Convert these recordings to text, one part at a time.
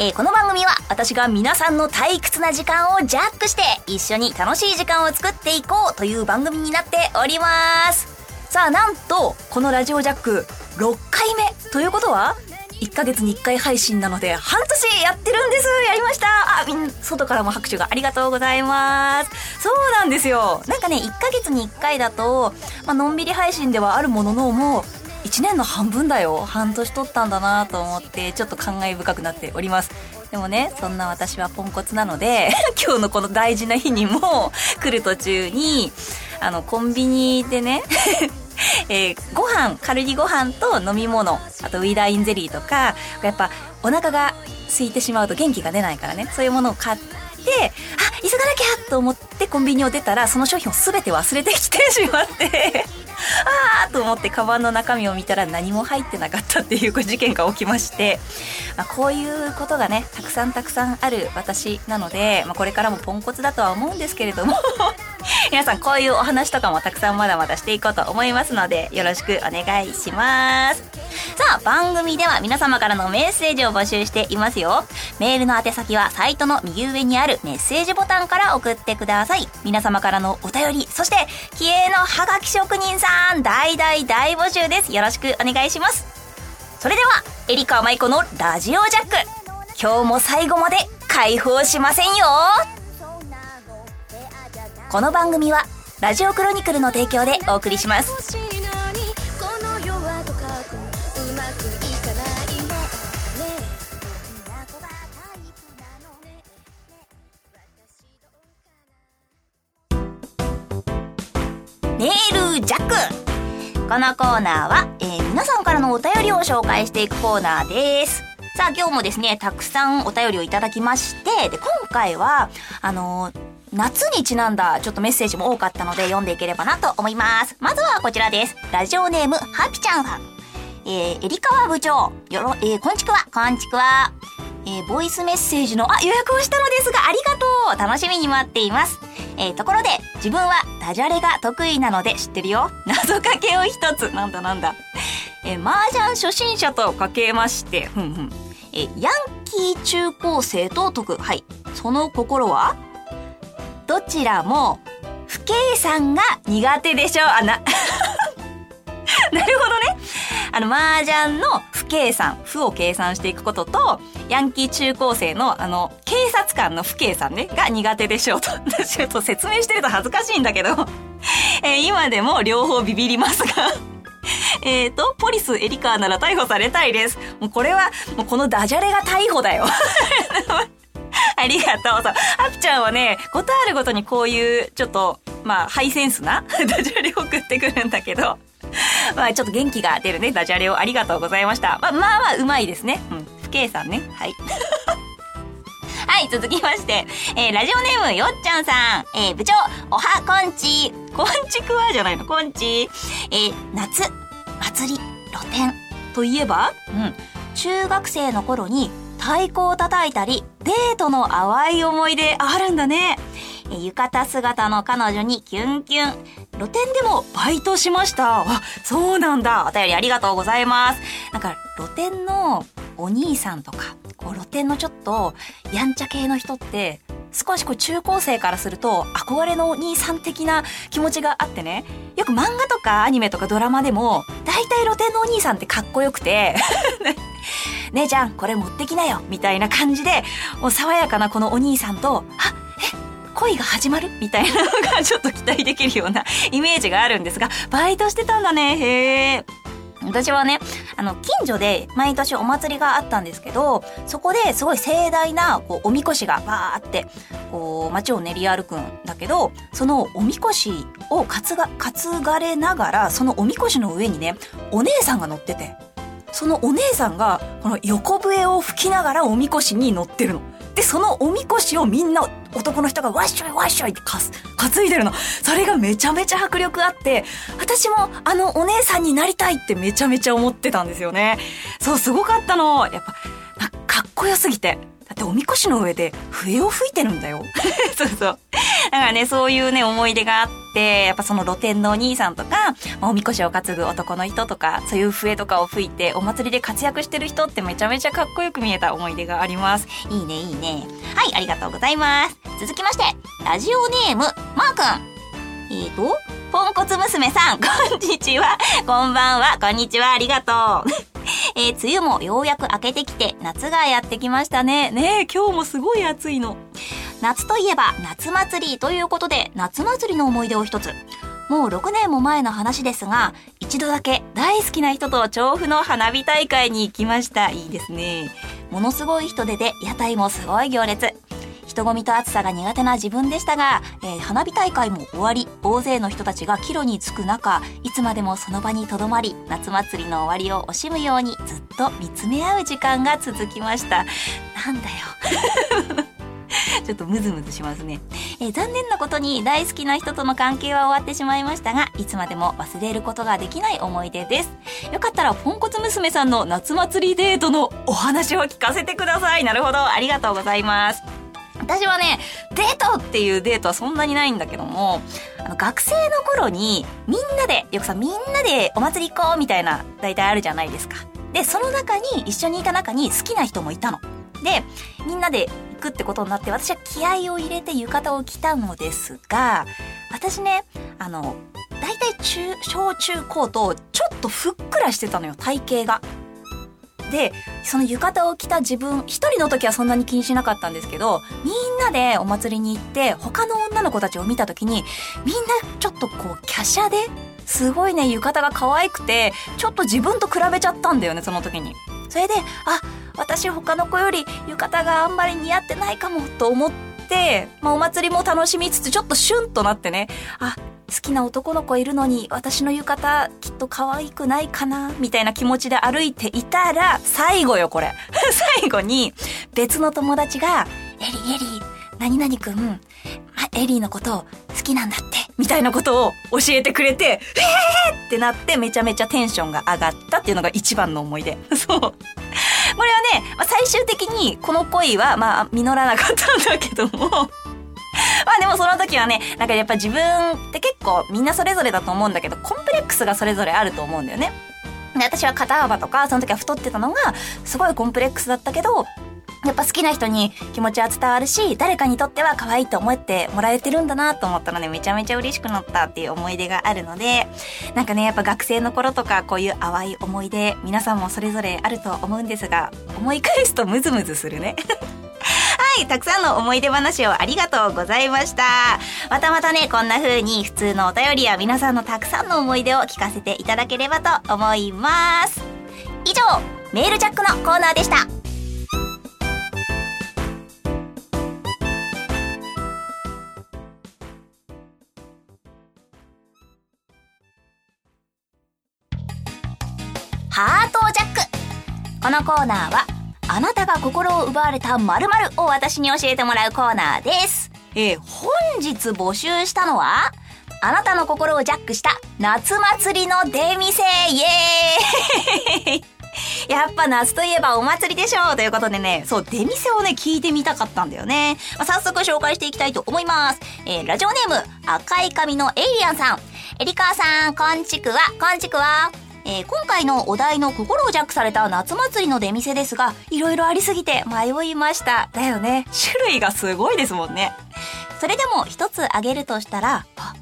えー、この番組は私が皆さんの退屈な時間をジャックして一緒に楽しい時間を作っていこうという番組になっております。さあなんとこのラジオジャック6回目ということは1ヶ月に1回配信なので半年やってるんです。やりました。あみん外からも拍手がありがとうございます。そうなんですよ。なんかね1ヶ月に1回だと、まあのんびり配信ではあるもののもう1年の半分だよ。半年取ったんだなと思ってちょっと感慨深くなっております。でもねそんな私はポンコツなので 今日のこの大事な日にも来る途中にあのコンビニでね えー、ご飯カルディご飯と飲み物あとウィダーインゼリーとかやっぱお腹が空いてしまうと元気が出ないからねそういうものを買ってあ急がなきゃと思ってコンビニを出たらその商品を全て忘れてきてしまって。ああと思ってカバンの中身を見たら何も入ってなかったっていう事件が起きまして、まあ、こういうことがねたくさんたくさんある私なので、まあ、これからもポンコツだとは思うんですけれども。皆さんこういうお話とかもたくさんまだまだしていこうと思いますのでよろしくお願いします。さあ番組では皆様からのメッセージを募集していますよ。メールの宛先はサイトの右上にあるメッセージボタンから送ってください。皆様からのお便りそして気鋭のハガキ職人さん大大大募集です。よろしくお願いします。それではエリカ舞子のラジオジャック。今日も最後まで解放しませんよ。この番組はラジオクロニクルの提供でお送りします。メールジャックこのコーナーは、えー、皆さんからのお便りを紹介していくコーナーです。さあ今日もですねたくさんお便りをいただきましてで今回はあのー夏にちなんだちょっとメッセージも多かったので読んでいければなと思います。まずはこちらです。ラジオネーム、ハピちゃんさん。えー、エリカワ部長、よろ、えー、こんちくわ、こんちくわ。えー、ボイスメッセージの、あ、予約をしたのですが、ありがとう楽しみに待っています。えー、ところで、自分はダジャレが得意なので知ってるよ。謎かけを一つ。なんだなんだ。えー、麻雀初心者とかけまして、ふんふん。えー、ヤンキー中高生と解く。はい。その心は？どちらも不計算が苦手でしょう。あな なるほどね。あの麻雀の不計算負を計算していくこととヤンキー中高生のあの警察官の不計算ねが苦手でしょうと。私ちょっと説明してると恥ずかしいんだけど。えー、今でも両方ビビりますが。えっと、ポリスエリカーなら逮捕されたいです。もうこれは、もうこのダジャレが逮捕だよ。ありがとう。そう。ハプちゃんはね、ことあるごとにこういう、ちょっと、まあ、ハイセンスな ダジャレを送ってくるんだけど、まあ、ちょっと元気が出るね、ダジャレをありがとうございました。まあ、まあまあ、うまいですね。うん。不計算ね。はい。はい、続きまして、えー、ラジオネーム、よっちゃんさん、えー、部長、おはこんち、こんちくわじゃないの、こんち、えー、夏、祭り、露天、といえば、うん、中学生の頃に太鼓を叩いたり、デートの淡い思い出あるんだね。浴衣姿の彼女にキュンキュン。露店でもバイトしました。あ、そうなんだ。お便りありがとうございます。なんか、露店のお兄さんとか、こう露店のちょっとやんちゃ系の人って、少しこう中高生からすると憧れのお兄さん的な気持ちがあってね。よく漫画とかアニメとかドラマでも、大体露店のお兄さんってかっこよくて 姉ちゃんこれ持ってきなよみたいな感じで、もう爽やかなこのお兄さんと、あ、え、恋が始まる？みたいなのがちょっと期待できるようなイメージがあるんですが、バイトしてたんだね。へえ。私はね、あの、近所で毎年お祭りがあったんですけど、そこですごい盛大な、こう、おみこしがバーって、こう、街を練り歩くんだけど、そのおみこしを担が、担がれながら、そのおみこしの上にね、お姉さんが乗ってて、そのお姉さんが、この横笛を吹きながらおみこしに乗ってるの。で、そのおみこしをみんな男の人がワッショイワッショイってかす、担いでるの。それがめちゃめちゃ迫力あって、私もあのお姉さんになりたいってめちゃめちゃ思ってたんですよね。そう、すごかったの。やっぱ、かっこよすぎて。っておみこしの上で笛を吹いてるんだよ。そうそう。だからね、そういうね、思い出があって、やっぱその露店のお兄さんとか、おみこしを担ぐ男の人とか、そういう笛とかを吹いて、お祭りで活躍してる人ってめちゃめちゃかっこよく見えた思い出があります。いいね、いいね。はい、ありがとうございます。続きまして、ラジオネーム、マー君。えーと、ポンコツ娘さん、こんにちは。こんばんは、こんにちは、ありがとう。えー、梅雨もようやく明けてきて夏がやってきましたね。ねえ、今日もすごい暑いの。夏といえば夏祭りということで夏祭りの思い出を一つ。もう6年も前の話ですが、一度だけ大好きな人と調布の花火大会に行きました。いいですね。ものすごい人手で屋台もすごい行列。人混みと暑さが苦手な自分でしたが、えー、花火大会も終わり、大勢の人たちが帰路に着く中、いつまでもその場にとどまり、夏祭りの終わりを惜しむようにずっと見つめ合う時間が続きました。なんだよ。ちょっとムズムズしますね、えー、残念なことに大好きな人との関係は終わってしまいましたが、いつまでも忘れることができない思い出です。よかったら、ポンコツ娘さんの夏祭りデートのお話を聞かせてください。なるほど。ありがとうございます。私はね、デートっていうデートはそんなにないんだけども、あの、学生の頃に、みんなで、よくさ、みんなでお祭り行こうみたいな、大体あるじゃないですか。で、その中に、一緒に行か中に好きな人もいたの。で、みんなで行くってことになって、私は気合を入れて浴衣を着たのですが、私ね、あの、大体中、小中高と、ちょっとふっくらしてたのよ、体型が。で、その浴衣を着た自分、一人の時はそんなに気にしなかったんですけど、みんなでお祭りに行って、他の女の子たちを見た時に、みんなちょっとこう、華奢で、すごいね、浴衣が可愛くて、ちょっと自分と比べちゃったんだよね、その時に。それで、あ、私他の子より浴衣があんまり似合ってないかも、と思って、まあ、お祭りも楽しみつつ、ちょっとシュンとなってね、あ、好きな男の子いるのに私の浴衣きっと可愛くないかなみたいな気持ちで歩いていたら最後よこれ 最後に別の友達が「エリーエリー何々くん、ま、エリーのこと好きなんだって」みたいなことを教えてくれて「えー!」ってなってめちゃめちゃテンションが上がったっていうのが一番の思い出 そう。これはね、まあ、最終的にこの恋はまあ実らなかったんだけどもまあでもその時はね、なんかやっぱ自分って結構みんなそれぞれだと思うんだけど、コンプレックスがそれぞれあると思うんだよね。で、私は肩幅とか、その時は太ってたのが、すごいコンプレックスだったけど、やっぱ好きな人に気持ちは伝わるし、誰かにとっては可愛いと思ってもらえてるんだなと思ったので、めちゃめちゃ嬉しくなったっていう思い出があるので、なんかね、やっぱ学生の頃とかこういう淡い思い出、皆さんもそれぞれあると思うんですが、思い返すとムズムズするね。たくさんの思い出話をありがとうございました。またまたね、こんな風に普通のお便りや皆さんのたくさんの思い出を聞かせていただければと思います。以上、メールジャックのコーナーでした。ハートジャックこのコーナーはあなたが心を奪われた〇〇を私に教えてもらうコーナーです。えー、本日募集したのは、あなたの心をジャックした夏祭りの出店イエーイ やっぱ夏といえばお祭りでしょうということでね、そう、出店をね、聞いてみたかったんだよね。まあ、早速紹介していきたいと思います。えー、ラジオネーム、赤い髪のエイリアンさん。エリカーさん、こんちくわ、こんちくわ。えー、今回のお題の心をジャックされた夏祭りの出店ですが、いろいろありすぎて迷いました。だよね。種類がすごいですもんね。それでも一つ挙げるとしたら、あ、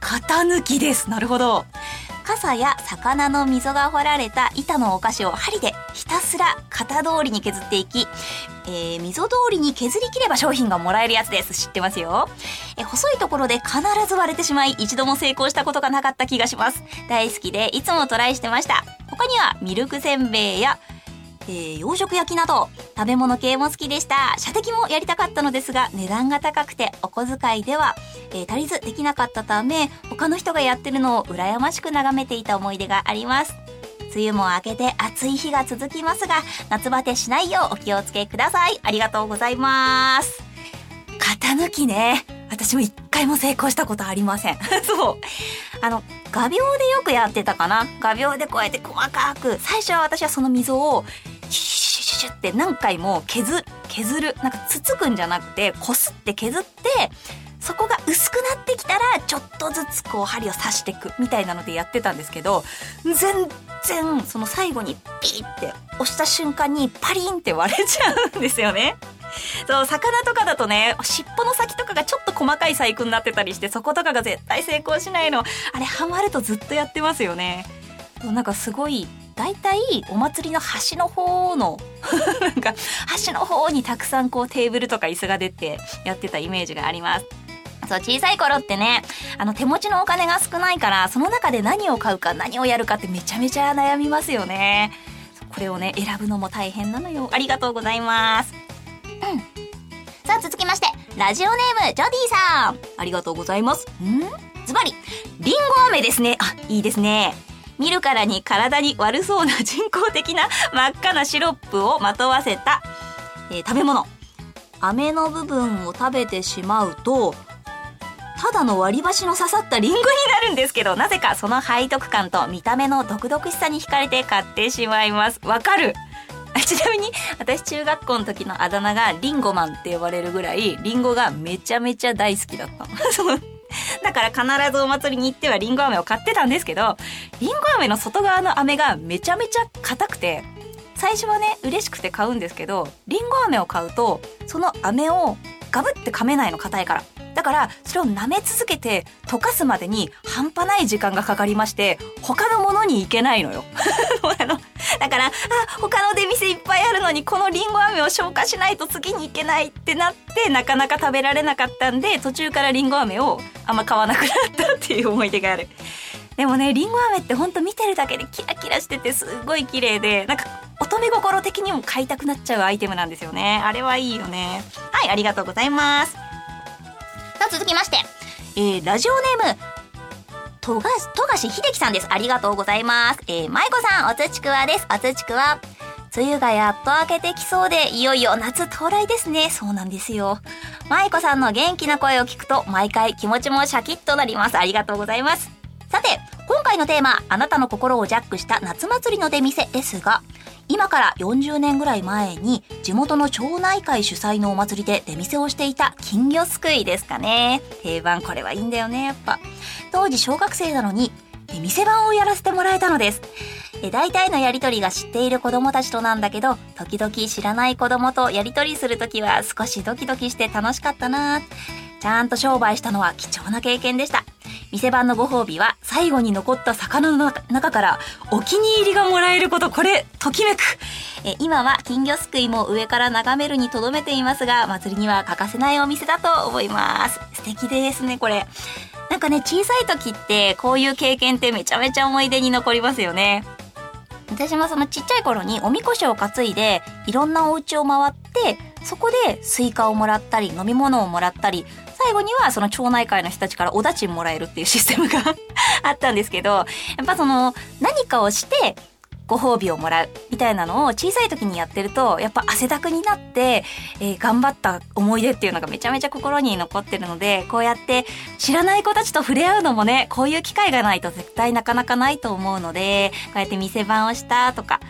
型抜きです。なるほど。傘や魚の溝が掘られた板のお菓子を針でひたすら型通りに削っていき、えー、溝通りに削り切れば商品がもらえるやつです。知ってますよ。え、細いところで必ず割れてしまい、一度も成功したことがなかった気がします。大好きで、いつもトライしてました。他には、ミルクせんべいや、えー、洋食焼きなど食べ物系も好きでした射的もやりたかったのですが値段が高くてお小遣いでは、えー、足りずできなかったため他の人がやってるのを羨ましく眺めていた思い出があります梅雨も明けて暑い日が続きますが夏バテしないようお気をつけくださいありがとうございます型型抜きね。私も一回も成功したことありません。そう。あの、画鋲でよくやってたかな？画鋲でこうやって細かく、最初は私はその溝を、シュシュシュシュって何回も削る、削る。なんかつつくんじゃなくて、こすって削って、そこが薄くなってきたら、ちょっとずつこう針を刺していくみたいなのでやってたんですけど、全然、その最後にピーって押した瞬間にパリンって割れちゃうんですよね。そう、魚とかだとね、尻尾の先とかがちょっと細かい細工になってたりして、そことかが絶対成功しないの。あれ、ハマるとずっとやってますよね。なんかすごい、大体お祭りの端の方の なんか端の方にたくさんこうテーブルとか椅子が出てやってたイメージがあります。そう、小さい頃ってね、あの手持ちのお金が少ないから、その中で何を買うか何をやるかってめちゃめちゃ悩みますよね。これをね、選ぶのも大変なのよ。ありがとうございます。うん。さあ、続きまして、ラジオネーム、ジョディさん。ありがとうございます。ん？ズバリ、リンゴ飴ですね。あ、いいですね。見るからに体に悪そうな人工的な真っ赤なシロップをまとわせた、えー、食べ物。飴の部分を食べてしまうと、ただの割り箸の刺さったリンゴになるんですけど、なぜかその背徳感と見た目の毒々しさに惹かれて買ってしまいます。わかる？ちなみに、私中学校の時のあだ名がリンゴマンって呼ばれるぐらい、リンゴがめちゃめちゃ大好きだったの。だから必ずお祭りに行ってはリンゴ飴を買ってたんですけど、リンゴ飴の外側の飴がめちゃめちゃ硬くて、最初はね、嬉しくて買うんですけど、リンゴ飴を買うと、その飴をガブって噛めないの硬いから。だからそれを舐め続けて溶かすまでに半端ない時間がかかりまして他のものに行けないのよ だからあ他の出店いっぱいあるのにこのりんご飴を消化しないと次に行けないってなってなかなか食べられなかったんで途中からりんご飴をあんま買わなくなったっていう思い出がある。でもねりんご飴ってほんと見てるだけでキラキラしててすごい綺麗でなんか乙女心的にも買いたくなっちゃうアイテムなんですよね。あれはいいよね。はいありがとうございます。さあ続きまして、えー、ラジオネーム、とが、とがし秀樹さんです。ありがとうございます。えー、まいこさん、おつちくわです。おつちくわ。梅雨がやっと明けてきそうで、いよいよ夏到来ですね。そうなんですよ。まいこさんの元気な声を聞くと、毎回気持ちもシャキッとなります。ありがとうございます。さて、今回のテーマ、あなたの心をジャックした夏祭りの出店ですが、今から40年ぐらい前に地元の町内会主催のお祭りで出店をしていた金魚すくいですかね。定番これはいいんだよね、やっぱ。当時小学生なのに店番をやらせてもらえたのです。大体のやりとりが知っている子供たちとなんだけど、時々知らない子供とやりとりするときは少しドキドキして楽しかったなちゃんと商売したのは貴重な経験でした。店番のご褒美は最後に残った魚の中からお気に入りがもらえること、これ、ときめく。え今は金魚すくいも上から眺めるに留めていますが、祭りには欠かせないお店だと思います。素敵ですね、これ。なんかね、小さい時ってこういう経験ってめちゃめちゃ思い出に残りますよね。私もそのちっちゃい頃におみこしを担いでいろんなお家を回ってそこでスイカをもらったり飲み物をもらったり最後にはその町内会の人たちからお駄賃もらえるっていうシステムが あったんですけど、やっぱその何かをしてご褒美をもらうみたいなのを小さい時にやってると、やっぱ汗だくになって、えー、頑張った思い出っていうのがめちゃめちゃ心に残ってるので、こうやって知らない子たちと触れ合うのもね、こういう機会がないと絶対なかなかないと思うので、こうやって店番をしたとか、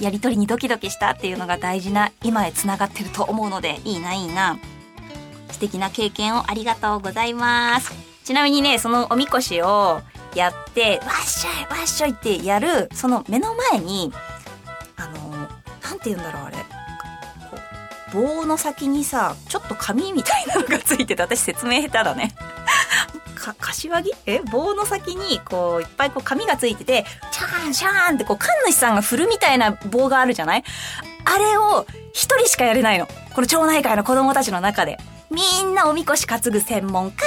やりとりにドキドキしたっていうのが大事な今へ繋がってると思うので、いいな、いいな。素敵な経験をありがとうございます。ちなみにね、そのおみこしをやって、わっしょいわっしょいってやる、その目の前に、あの、なんて言うんだろう、あれ。棒の先にさ、ちょっと紙みたいなのがついてて、私説明下手だね。か、柏木？え？棒の先に、こう、いっぱいこう紙がついてて、シャーンシャーンってこう、神主さんが振るみたいな棒があるじゃない？あれを一人しかやれないの。この町内会の子供たちの中で。みんなおみこし担ぐ専門家、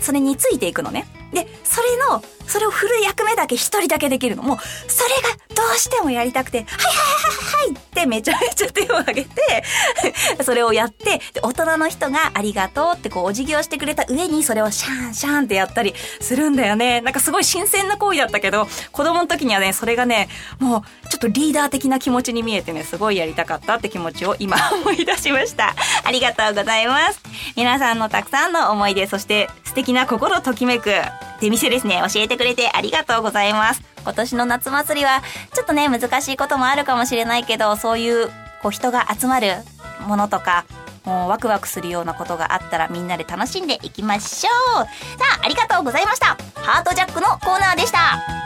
それについていくのね。で、それの、それを振る役目だけ一人だけできるの。もう、それがどうしてもやりたくて、はいはいはいはいってめちゃめちゃ手を挙げて それをやって、で、大人の人がありがとうってこうお辞儀をしてくれた上にそれをシャンシャンってやったりするんだよね。なんかすごい新鮮な行為だったけど、子供の時にはね、それがね、もう、とリーダー的な気持ちに見えてね、すごいやりたかったって気持ちを今思い出しました。ありがとうございます。皆さんのたくさんの思い出、そして素敵な心ときめく出店ですね、教えてくれてありがとうございます。今年の夏祭りは、ちょっとね、難しいこともあるかもしれないけど、そういう、こう人が集まるものとか、もうワクワクするようなことがあったらみんなで楽しんでいきましょう。さあ、ありがとうございました。ハートジャックのコーナーでした。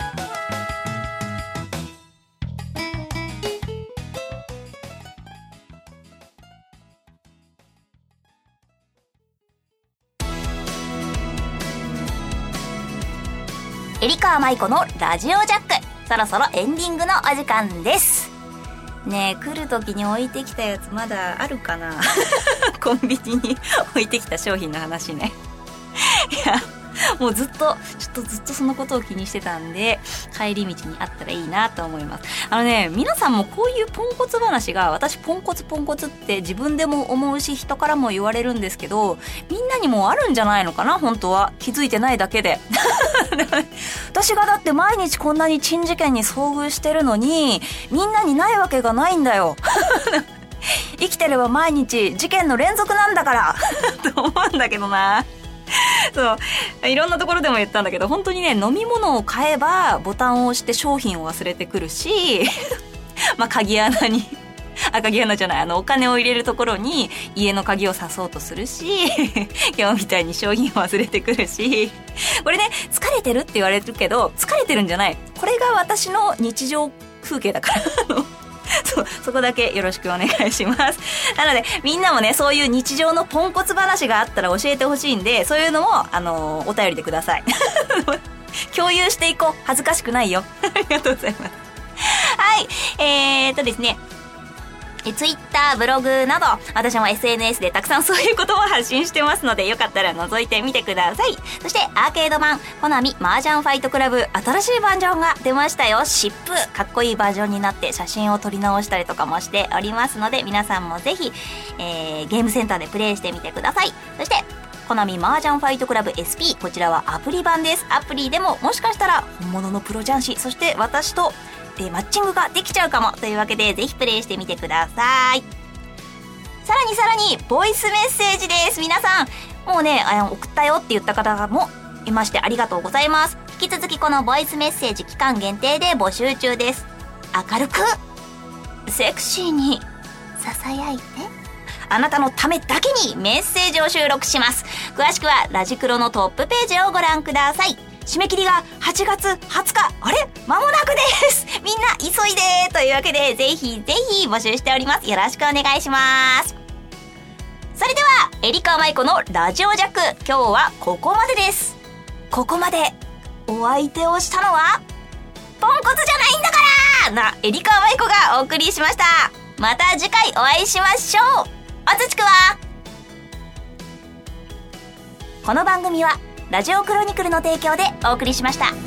エリカーマイコのラジオジャック。そろそろエンディングのお時間です。ねえ、来る時に置いてきたやつまだあるかな？コンビニに置いてきた商品の話ね。いや、もうずっと、ちょっとずっとそのことを気にしてたんで、帰り道にあったらいいなと思います。あのね、皆さんもこういうポンコツ話が、私ポンコツポンコツって自分でも思うし、人からも言われるんですけど、みんなにもあるんじゃないのかな本当は。気づいてないだけで。私がだって毎日こんなに珍事件に遭遇してるのに、みんなにないわけがないんだよ。生きてれば毎日事件の連続なんだからと思うんだけどな。そういろんなところでも言ったんだけど本当にね飲み物を買えばボタンを押して商品を忘れてくるし まあ鍵穴に あ、鍵穴じゃない、あの、お金を入れるところに家の鍵を刺そうとするし、今日みたいに商品を忘れてくるし、これね、疲れてるって言われるけど、疲れてるんじゃない。これが私の日常風景だから、の、そ、そこだけよろしくお願いします。なので、みんなもね、そういう日常のポンコツ話があったら教えてほしいんで、そういうのも、あの、お便りでください。共有していこう。恥ずかしくないよ。ありがとうございます。はい。えーとですね。ツイッター、ブログなど、私も SNS でたくさんそういうことを発信してますので、よかったら覗いてみてください。そして、アーケード版、コナミ麻雀ファイトクラブ、新しいバージョンが出ましたよ。シップ、かっこいいバージョンになって写真を撮り直したりとかもしておりますので、皆さんもぜひ、えー、ゲームセンターでプレイしてみてください。そして、コナミ麻雀ファイトクラブ SP こちらはアプリ版ですアプリでももしかしたら本物のプロ雀士そして私とでマッチングができちゃうかもというわけでぜひプレイしてみてください。さらにさらにボイスメッセージです。皆さんもうね送ったよって言った方もいましてありがとうございます。引き続きこのボイスメッセージ期間限定で募集中です。明るくセクシーにささやいてあなたのためだけにメッセージを収録します。詳しくはラジクロのトップページをご覧ください。締め切りが8月20日あれ？間もなくです。みんな急いで。というわけでぜひぜひ募集しております。よろしくお願いします。それではエリカ・マイコのラジオジャック。今日はここまでです。ここまでお相手をしたのはポンコツじゃないんだから！なエリカ・マイコがお送りしました。また次回お会いしましょう。あつちくわこの番組はラジオクロニクルの提供でお送りしました。